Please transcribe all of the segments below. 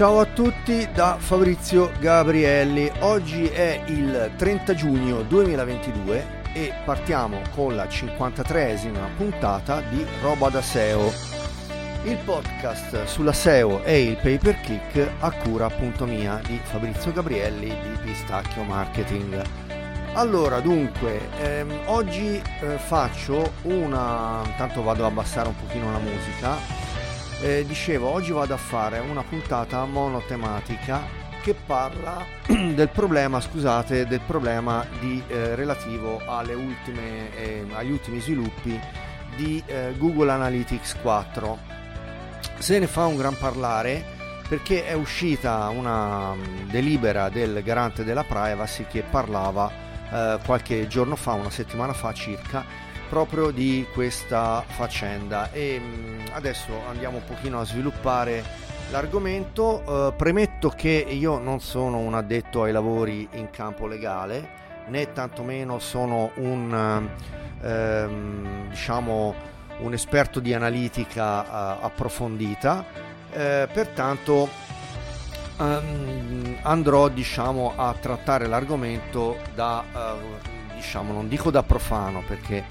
Ciao a tutti da Fabrizio Gabrielli. Oggi è il 30 giugno 2022 e partiamo con la 53esima puntata di Roba da SEO, il podcast sulla SEO e il pay per click a cura appunto mia di Fabrizio Gabrielli di Pistacchio Marketing. Allora, dunque, ehm, oggi eh, faccio una... intanto vado a abbassare un pochino la musica eh, dicevo, oggi vado a fare una puntata monotematica che parla del problema, scusate, del problema di, eh, relativo ultime, eh, agli ultimi sviluppi di eh, Google Analytics 4. Se ne fa un gran parlare perché è uscita una mm, delibera del garante della privacy che parlava eh, qualche giorno fa, una settimana fa circa, proprio di questa faccenda e mm, adesso andiamo un pochino a sviluppare l'argomento. Uh, premetto che io non sono un addetto ai lavori in campo legale, né tantomeno sono un, uh, diciamo, un esperto di analitica uh, approfondita, eh, pertanto um, andrò diciamo, a trattare l'argomento da, diciamo, non dico da profano perché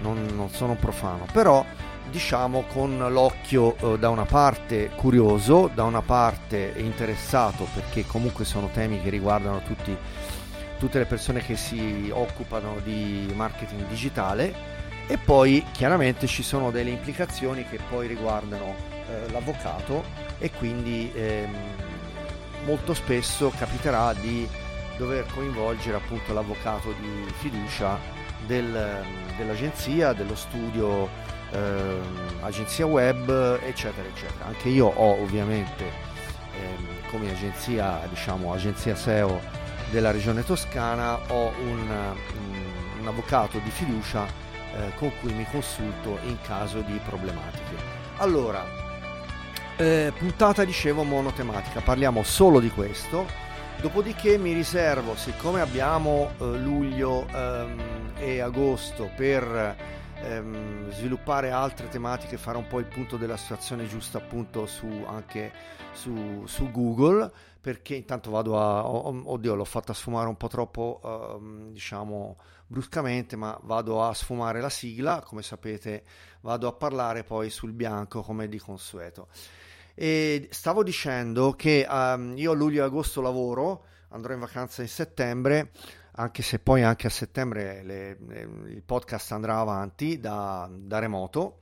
non, non sono profano, però diciamo con l'occhio eh, da una parte curioso, da una parte interessato perché comunque sono temi che riguardano tutti, tutte le persone che si occupano di marketing digitale e poi chiaramente ci sono delle implicazioni che poi riguardano eh, l'avvocato e quindi ehm, molto spesso capiterà di dover coinvolgere appunto l'avvocato di fiducia del, dell'agenzia, dello studio eh, agenzia web, eccetera, eccetera. Anche io ho ovviamente eh, come agenzia, diciamo, agenzia SEO della regione toscana, ho un, un, un avvocato di fiducia eh, con cui mi consulto in caso di problematiche. Allora, eh, puntata dicevo monotematica, parliamo solo di questo Dopodiché mi riservo, siccome abbiamo eh, luglio ehm, e agosto per ehm, sviluppare altre tematiche, fare un po' il punto della situazione giusta appunto su, anche su, su Google, perché intanto vado a... Oh, oddio, l'ho fatta sfumare un po' troppo, ehm, diciamo, bruscamente, ma vado a sfumare la sigla, come sapete vado a parlare poi sul bianco come di consueto. E stavo dicendo che um, io a luglio e agosto lavoro, andrò in vacanza in settembre, anche se poi anche a settembre le, le, il podcast andrà avanti da, da remoto,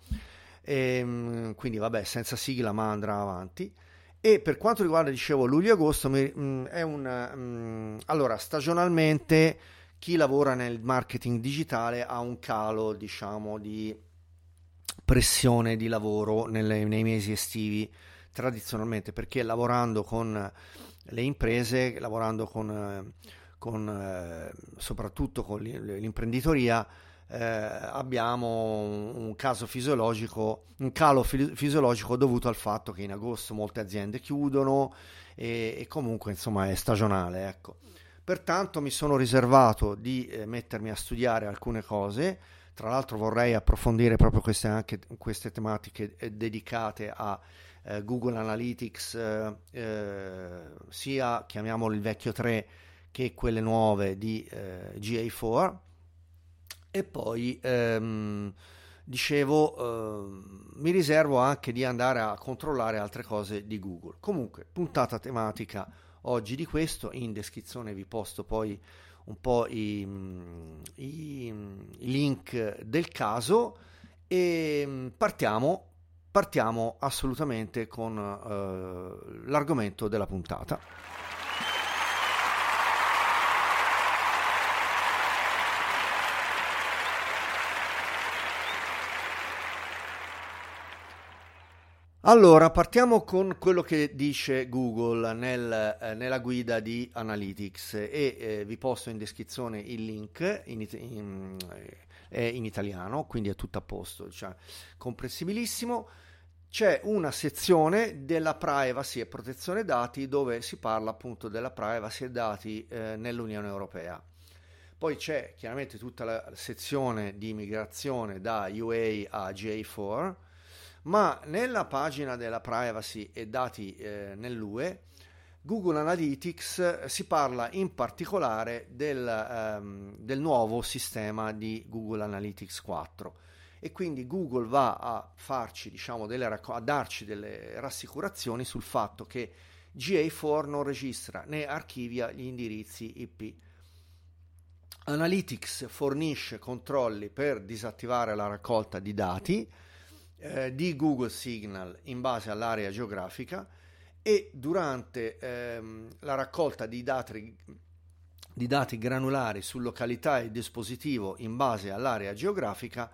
e, ehm, quindi vabbè senza sigla ma andrà avanti. E per quanto riguarda, dicevo, luglio e agosto, mm, è un... Mm, allora, stagionalmente chi lavora nel marketing digitale ha un calo, diciamo, di pressione di lavoro nelle, nei mesi estivi tradizionalmente, perché lavorando con le imprese, lavorando con, con eh, soprattutto con l'imprenditoria, eh, abbiamo un caso fisiologico, un calo fisiologico dovuto al fatto che in agosto molte aziende chiudono e, e comunque insomma è stagionale. Ecco. Pertanto mi sono riservato di eh, mettermi a studiare alcune cose. Tra l'altro vorrei approfondire proprio queste, anche queste tematiche eh, dedicate a eh, Google Analytics, eh, eh, sia chiamiamolo il vecchio 3 che quelle nuove di eh, GA4 e poi ehm, dicevo ehm, mi riservo anche di andare a controllare altre cose di Google. Comunque, puntata tematica oggi di questo, in descrizione vi posto poi un po' i, i, i link del caso e partiamo partiamo assolutamente con uh, l'argomento della puntata. Allora, partiamo con quello che dice Google nel, eh, nella guida di Analytics e eh, vi posto in descrizione il link in, in, eh, in italiano, quindi è tutto a posto, cioè comprensibilissimo c'è una sezione della privacy e protezione dati dove si parla appunto della privacy e dati eh, nell'Unione Europea. Poi c'è chiaramente tutta la sezione di migrazione da UA a GA4, ma nella pagina della privacy e dati eh, nell'UE Google Analytics si parla in particolare del, ehm, del, nuovo sistema di Google Analytics 4 e quindi Google va a farci, diciamo, delle, a darci delle rassicurazioni sul fatto che GA4 non registra né archivia gli indirizzi IP. Analytics fornisce controlli per disattivare la raccolta di dati eh, di Google Signal in base all'area geografica e durante ehm, la raccolta di dati, di dati granulari su località e dispositivo in base all'area geografica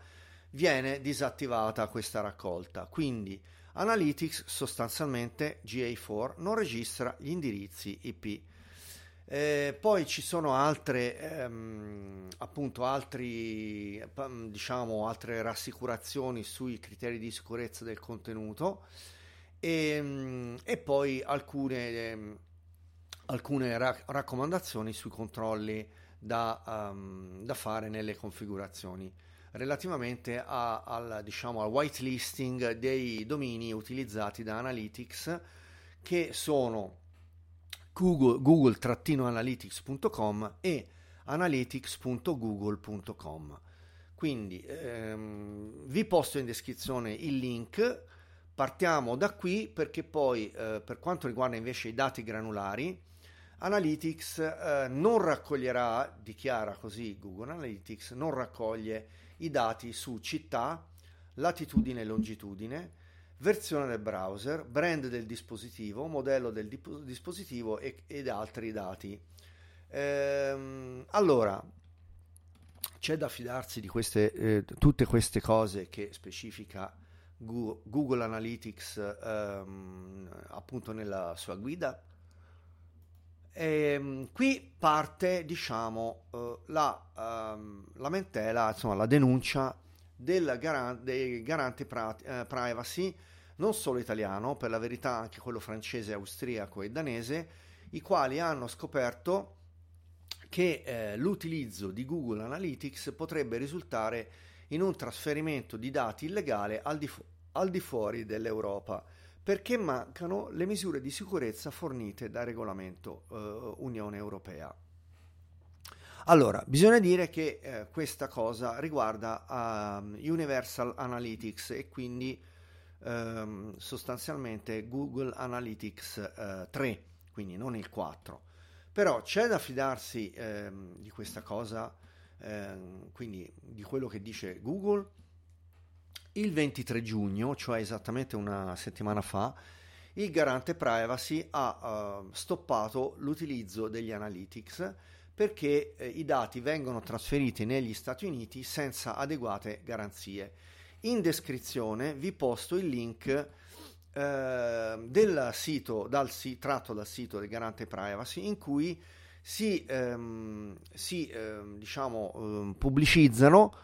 viene disattivata questa raccolta. Quindi Analytics sostanzialmente GA4 non registra gli indirizzi IP. Eh, poi ci sono altre, ehm, appunto, altri, diciamo, altre rassicurazioni sui criteri di sicurezza del contenuto. E, ehm, e poi alcune, ehm, alcune ra- raccomandazioni sui controlli da, um, da, fare nelle configurazioni relativamente a, al, diciamo, al whitelisting dei domini utilizzati da Analytics che sono Google, google-analytics.com e analytics.google.com. Quindi ehm, vi posto in descrizione il link Partiamo da qui perché poi eh, per quanto riguarda invece i dati granulari, Analytics eh, non raccoglierà, dichiara così Google Analytics, non raccoglie i dati su città, latitudine e longitudine, versione del browser, brand del dispositivo, modello del dip- dispositivo e- ed altri dati. Ehm, allora, c'è da fidarsi di queste, eh, tutte queste cose che specifica Google Analytics ehm, appunto nella sua guida. E, ehm, qui parte diciamo eh, la um, lamentela, insomma la denuncia del garante, eh, privacy, non solo italiano, per la verità anche quello francese, austriaco e danese, i quali hanno scoperto che eh, l'utilizzo di Google Analytics potrebbe risultare in un trasferimento di dati illegale al di, fu- al di fuori dell'Europa perché mancano le misure di sicurezza fornite dal regolamento eh, Unione Europea. Allora, bisogna dire che eh, questa cosa riguarda uh, Universal Analytics e quindi um, sostanzialmente Google Analytics uh, 3, quindi non il 4. Però c'è da fidarsi um, di questa cosa Ehm, quindi di quello che dice Google, il 23 giugno, cioè esattamente una settimana fa, il garante privacy ha uh, stoppato l'utilizzo degli analytics perché eh, i dati vengono trasferiti negli Stati Uniti senza adeguate garanzie. In descrizione vi posto il link eh, sito dal, tratto dal sito del garante privacy in cui si, ehm, si ehm, diciamo, ehm, pubblicizzano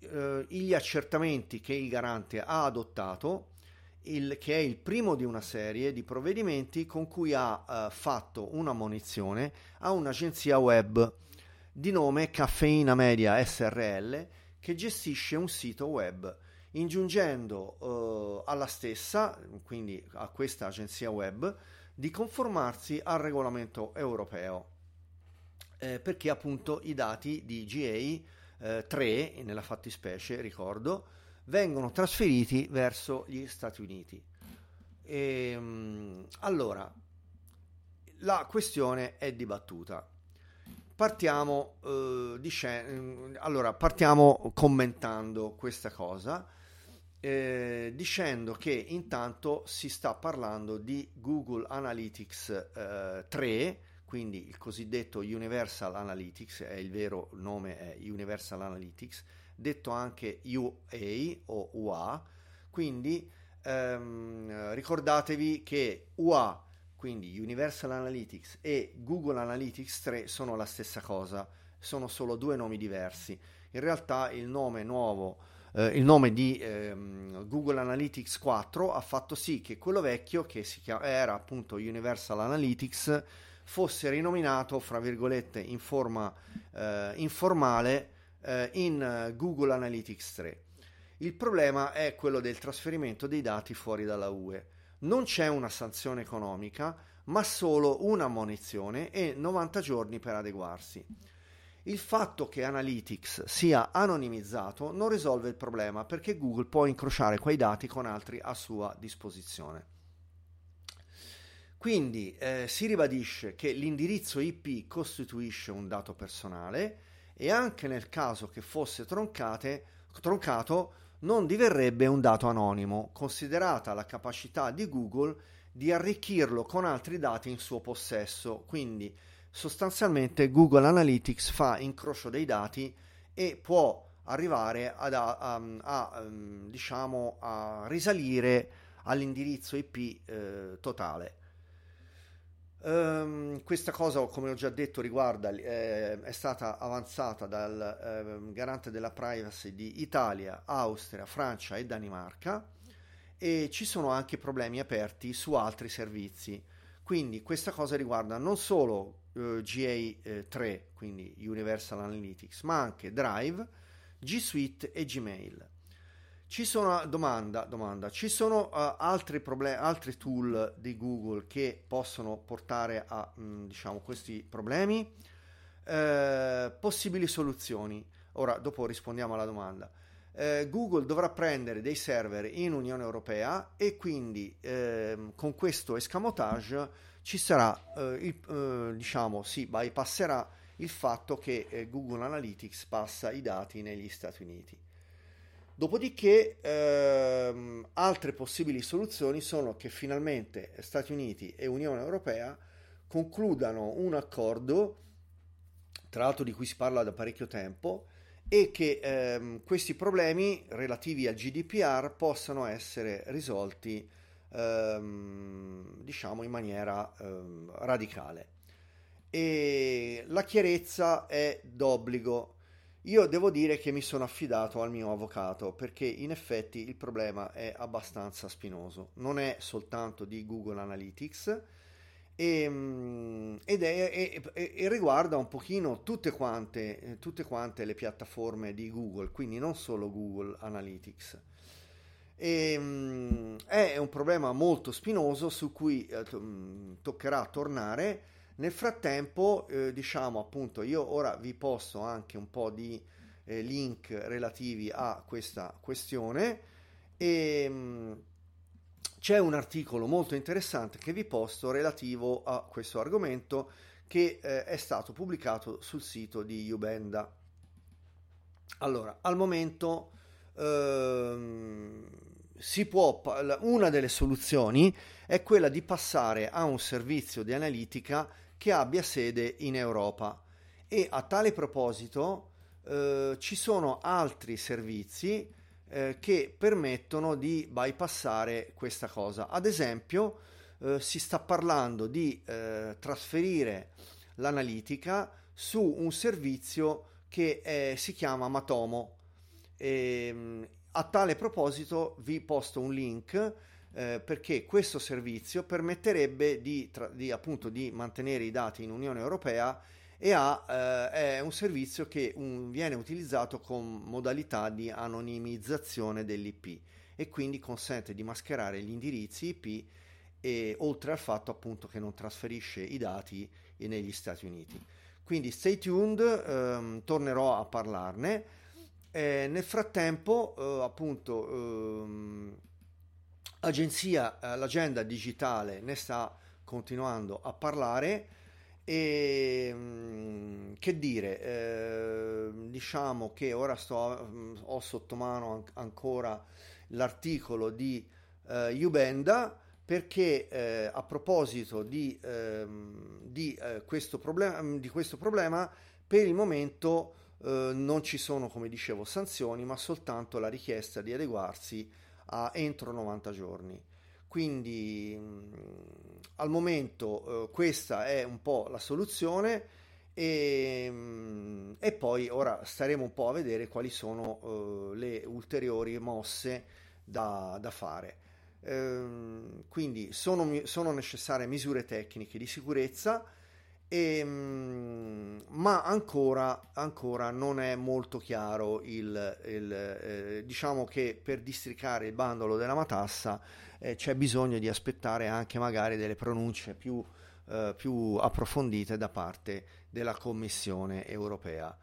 eh, gli accertamenti che il garante ha adottato, il, che è il primo di una serie di provvedimenti con cui ha eh, fatto una munizione a un'agenzia web di nome Caffeina Media SRL che gestisce un sito web ingiungendo eh, alla stessa, quindi a questa agenzia web, di conformarsi al regolamento europeo. Eh, perché appunto i dati di GA eh, 3, nella fattispecie, ricordo, vengono trasferiti verso gli Stati Uniti. E, ehm, allora, la questione è dibattuta. Partiamo, eh, dice, allora, partiamo commentando questa cosa. Eh, dicendo che intanto si sta parlando di Google Analytics eh, 3 quindi il cosiddetto Universal Analytics, è il vero nome è Universal Analytics, detto anche UA o UA, quindi ehm, ricordatevi che UA, quindi Universal Analytics e Google Analytics 3 sono la stessa cosa, sono solo due nomi diversi. In realtà il nome nuovo eh, il nome di ehm, Google Analytics 4 ha fatto sì che quello vecchio, che chiama, era appunto Universal Analytics, fosse rinominato, fra virgolette, in forma eh, informale eh, in eh, Google Analytics 3. Il problema è quello del trasferimento dei dati fuori dalla UE. Non c'è una sanzione economica, ma solo una ammonizione e 90 giorni per adeguarsi. Il fatto che Analytics sia anonimizzato non risolve il problema perché Google può incrociare quei dati con altri a sua disposizione. Quindi eh, si ribadisce che l'indirizzo IP costituisce un dato personale e anche nel caso che fosse troncato non diverrebbe un dato anonimo, considerata la capacità di Google di arricchirlo con altri dati in suo possesso. Quindi sostanzialmente Google Analytics fa incrocio dei dati e può arrivare ad, a, a, a, diciamo, a risalire all'indirizzo IP eh, totale. Um, questa cosa, come ho già detto, riguarda, eh, è stata avanzata dal eh, garante della privacy di Italia, Austria, Francia e Danimarca e ci sono anche problemi aperti su altri servizi. Quindi questa cosa riguarda non solo eh, GA3, quindi Universal Analytics, ma anche Drive, G Suite e Gmail. Ci sono domanda, domanda ci sono uh, altri, problem- altri tool di Google che possono portare a mh, mm, diciamo, questi problemi? Uh, possibili soluzioni. Ora, dopo rispondiamo alla domanda. Uh, Google dovrà prendere dei server in Unione Europea e quindi ehm, con questo escamotage ci sarà, il, diciamo, si bypasserà il fatto che eh, Google Analytics passa i dati negli Stati Uniti. Dopodiché ehm, altre possibili soluzioni sono che finalmente Stati Uniti e Unione Europea concludano un accordo, tra l'altro di cui si parla da parecchio tempo, e che ehm, questi problemi relativi al GDPR possano essere risolti ehm, diciamo in maniera ehm, radicale. E la chiarezza è d'obbligo io devo dire che mi sono affidato al mio avvocato perché in effetti il problema è abbastanza spinoso. Non è soltanto di Google Analytics e, mm, ed è, e, e, riguarda un pochino tutte quante, tutte quante le piattaforme di Google, quindi non solo Google Analytics. E, mm, è un problema molto spinoso su cui eh, toccherà tornare nel frattempo, eh, diciamo appunto, io ora vi posto anche un po' di eh, link relativi a questa questione e mh, mm, c'è un articolo molto interessante che vi posto relativo a questo argomento che eh, è stato pubblicato sul sito di Ubenda. Allora, al momento ehm, si può, una delle soluzioni è quella di passare a un servizio di analitica che abbia sede in Europa e a tale proposito eh, ci sono altri servizi eh, che permettono di bypassare questa cosa. Ad esempio eh, si sta parlando di eh, trasferire l'analitica su un servizio che è, si chiama Matomo. E, ehm, a tale proposito vi posto un link eh, perché questo servizio permetterebbe di, tra, di, appunto, di, mantenere i dati in Unione Europea e ha, eh, è un servizio che un, viene utilizzato con modalità di anonimizzazione dell'IP e quindi consente di mascherare gli indirizzi IP e oltre al fatto appunto che non trasferisce i dati negli Stati Uniti. Quindi stay tuned, ehm, tornerò a parlarne. Eh, nel frattempo, eh, appunto, ehm, Agenzia, eh, l'agenda digitale ne sta continuando a parlare e mm, che dire, eh, diciamo che ora sto, mm, ho sotto mano an- ancora l'articolo di eh, Ubenda perché eh, a proposito di, ehm, di, questo problema, di, questo problema, per il momento non ci sono, come dicevo, sanzioni, ma soltanto la richiesta di adeguarsi a entro 90 giorni. Quindi mh, al momento eh, questa è un po' la soluzione e, mh, e, poi ora staremo un po' a vedere quali sono eh, le ulteriori mosse da, da fare. Ehm, quindi sono, sono necessarie misure tecniche di sicurezza e, ehm, ma ancora, ancora, non è molto chiaro il, il eh, diciamo che per districare il bandolo della matassa eh, c'è bisogno di aspettare anche magari delle pronunce più eh, più approfondite da parte della Commissione europea.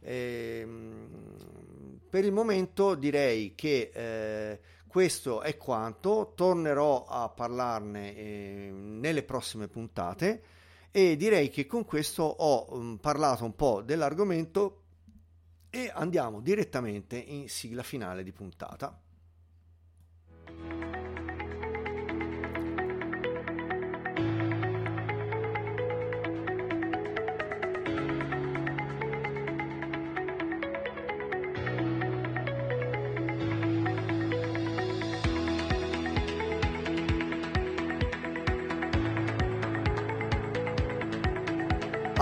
E, ehm, per il momento direi che eh, questo è quanto, tornerò a parlarne eh, nelle prossime puntate e direi che con questo ho um, parlato un po' dell'argomento e andiamo direttamente in sigla finale di puntata.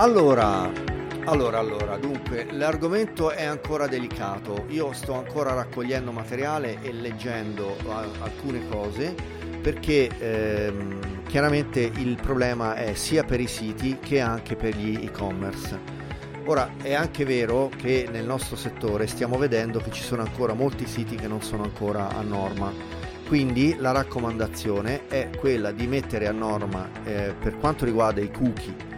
Allora, allora, allora, dunque, l'argomento è ancora delicato. Io sto ancora raccogliendo materiale e leggendo alcune cose perché ehm, chiaramente il problema è sia per i siti che anche per gli e-commerce. Ora, è anche vero che nel nostro settore stiamo vedendo che ci sono ancora molti siti che non sono ancora a norma. Quindi la raccomandazione è quella di mettere a norma eh, per quanto riguarda i cookie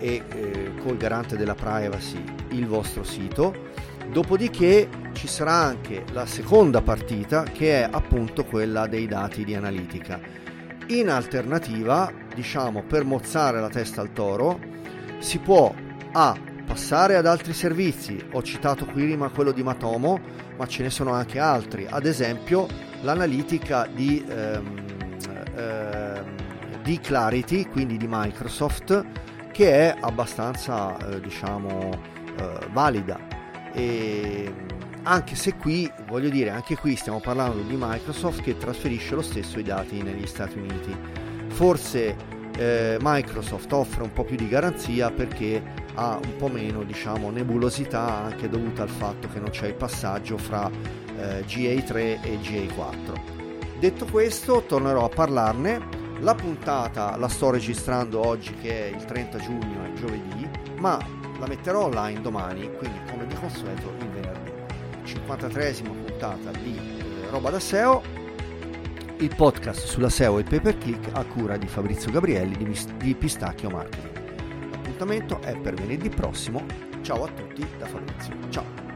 e eh, col garante della privacy il vostro sito. Dopodiché ci sarà anche la seconda partita che è appunto quella dei dati di analitica. In alternativa, diciamo per mozzare la testa al toro, si può A passare ad altri servizi. Ho citato qui prima quello di Matomo, ma ce ne sono anche altri. Ad esempio, l'analitica di, ehm, ehm, di Clarity, quindi di Microsoft, che è abbastanza eh, diciamo eh, valida. E anche se qui voglio dire anche qui stiamo parlando di Microsoft che trasferisce lo stesso i dati negli Stati Uniti. Forse eh, Microsoft offre un po' più di garanzia perché ha un po' meno diciamo nebulosità anche dovuta al fatto che non c'è il passaggio fra eh, GA3 e GA4 detto questo tornerò a parlarne la puntata la sto registrando oggi che è il 30 giugno, è giovedì, ma la metterò online domani, quindi come di consueto il venerdì. 53esima puntata di eh, Roba da SEO, il podcast sulla SEO e il pay per click a cura di Fabrizio Gabrielli di Pistacchio Marketing. L'appuntamento è per venerdì prossimo. Ciao a tutti da Fabrizio. Ciao.